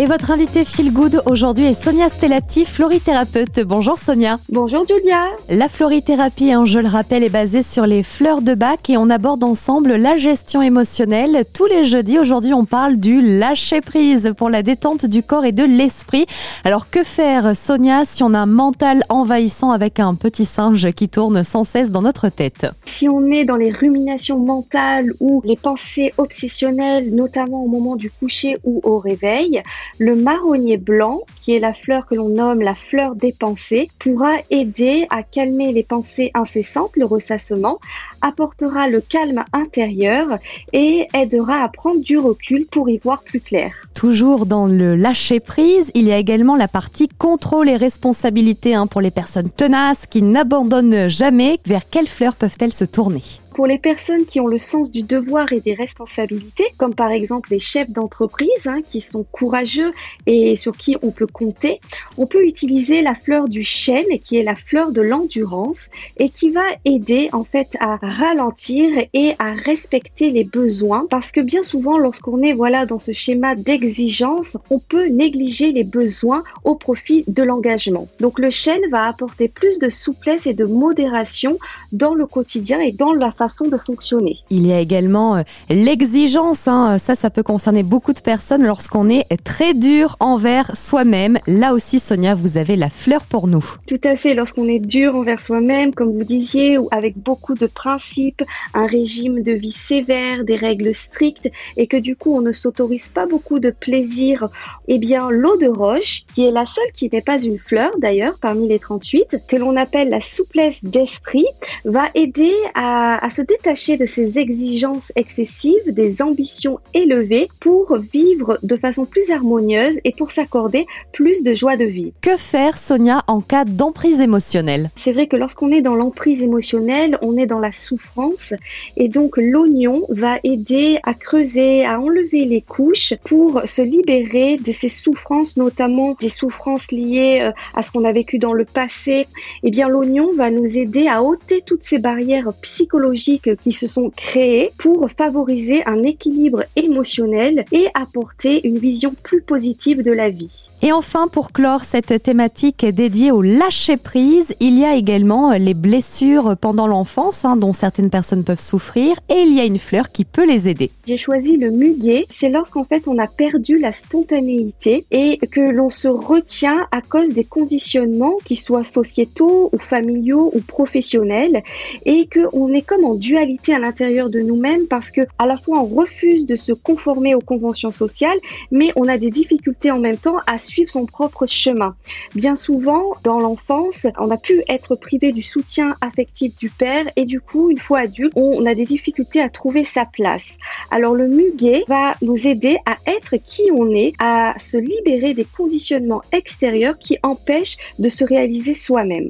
Et votre invité Feel Good aujourd'hui est Sonia Stellati, florithérapeute. Bonjour Sonia. Bonjour Julia. La florithérapie, hein, je le rappelle, est basée sur les fleurs de bac et on aborde ensemble la gestion émotionnelle. Tous les jeudis, aujourd'hui, on parle du lâcher prise pour la détente du corps et de l'esprit. Alors que faire Sonia si on a un mental envahissant avec un petit singe qui tourne sans cesse dans notre tête? Si on est dans les ruminations mentales ou les pensées obsessionnelles, notamment au moment du coucher ou au réveil, le marronnier blanc, qui est la fleur que l'on nomme la fleur des pensées, pourra aider à calmer les pensées incessantes, le ressassement, apportera le calme intérieur et aidera à prendre du recul pour y voir plus clair. Toujours dans le lâcher prise, il y a également la partie contrôle et responsabilité hein, pour les personnes tenaces qui n'abandonnent jamais. Vers quelles fleurs peuvent-elles se tourner? Pour les personnes qui ont le sens du devoir et des responsabilités, comme par exemple les chefs d'entreprise hein, qui sont courageux et sur qui on peut compter, on peut utiliser la fleur du chêne qui est la fleur de l'endurance et qui va aider en fait à ralentir et à respecter les besoins parce que bien souvent lorsqu'on est voilà dans ce schéma d'exigence, on peut négliger les besoins au profit de l'engagement. Donc le chêne va apporter plus de souplesse et de modération dans le quotidien et dans la façon de fonctionner. Il y a également euh, l'exigence, hein. ça, ça peut concerner beaucoup de personnes lorsqu'on est très dur envers soi-même. Là aussi, Sonia, vous avez la fleur pour nous. Tout à fait, lorsqu'on est dur envers soi-même, comme vous disiez, ou avec beaucoup de principes, un régime de vie sévère, des règles strictes, et que du coup on ne s'autorise pas beaucoup de plaisir, eh bien l'eau de roche, qui est la seule qui n'est pas une fleur d'ailleurs parmi les 38, que l'on appelle la souplesse d'esprit, va aider à, à se détacher de ces exigences excessives, des ambitions élevées pour vivre de façon plus harmonieuse et pour s'accorder plus de joie de vie. Que faire, Sonia, en cas d'emprise émotionnelle? C'est vrai que lorsqu'on est dans l'emprise émotionnelle, on est dans la souffrance et donc l'oignon va aider à creuser, à enlever les couches pour se libérer de ces souffrances, notamment des souffrances liées euh, à ce qu'on a vécu dans le passé. Eh bien, l'oignon va nous aider à ôter toutes ces barrières psychologiques qui se sont créées pour favoriser un équilibre émotionnel et apporter une vision plus positive de la vie. Et enfin, pour clore cette thématique dédiée au lâcher-prise, il y a également les blessures pendant l'enfance hein, dont certaines personnes peuvent souffrir et il y a une fleur qui peut les aider. J'ai choisi le muguet, c'est lorsqu'en fait on a perdu la spontanéité et que l'on se retient à cause des conditionnements qui soient sociétaux ou familiaux ou professionnels et que on est comme dualité à l'intérieur de nous-mêmes parce que à la fois on refuse de se conformer aux conventions sociales, mais on a des difficultés en même temps à suivre son propre chemin. Bien souvent, dans l'enfance, on a pu être privé du soutien affectif du père et du coup, une fois adulte, on a des difficultés à trouver sa place. Alors le muguet va nous aider à être qui on est, à se libérer des conditionnements extérieurs qui empêchent de se réaliser soi-même.